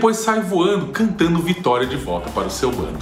depois sai voando, cantando vitória de volta para o seu bando.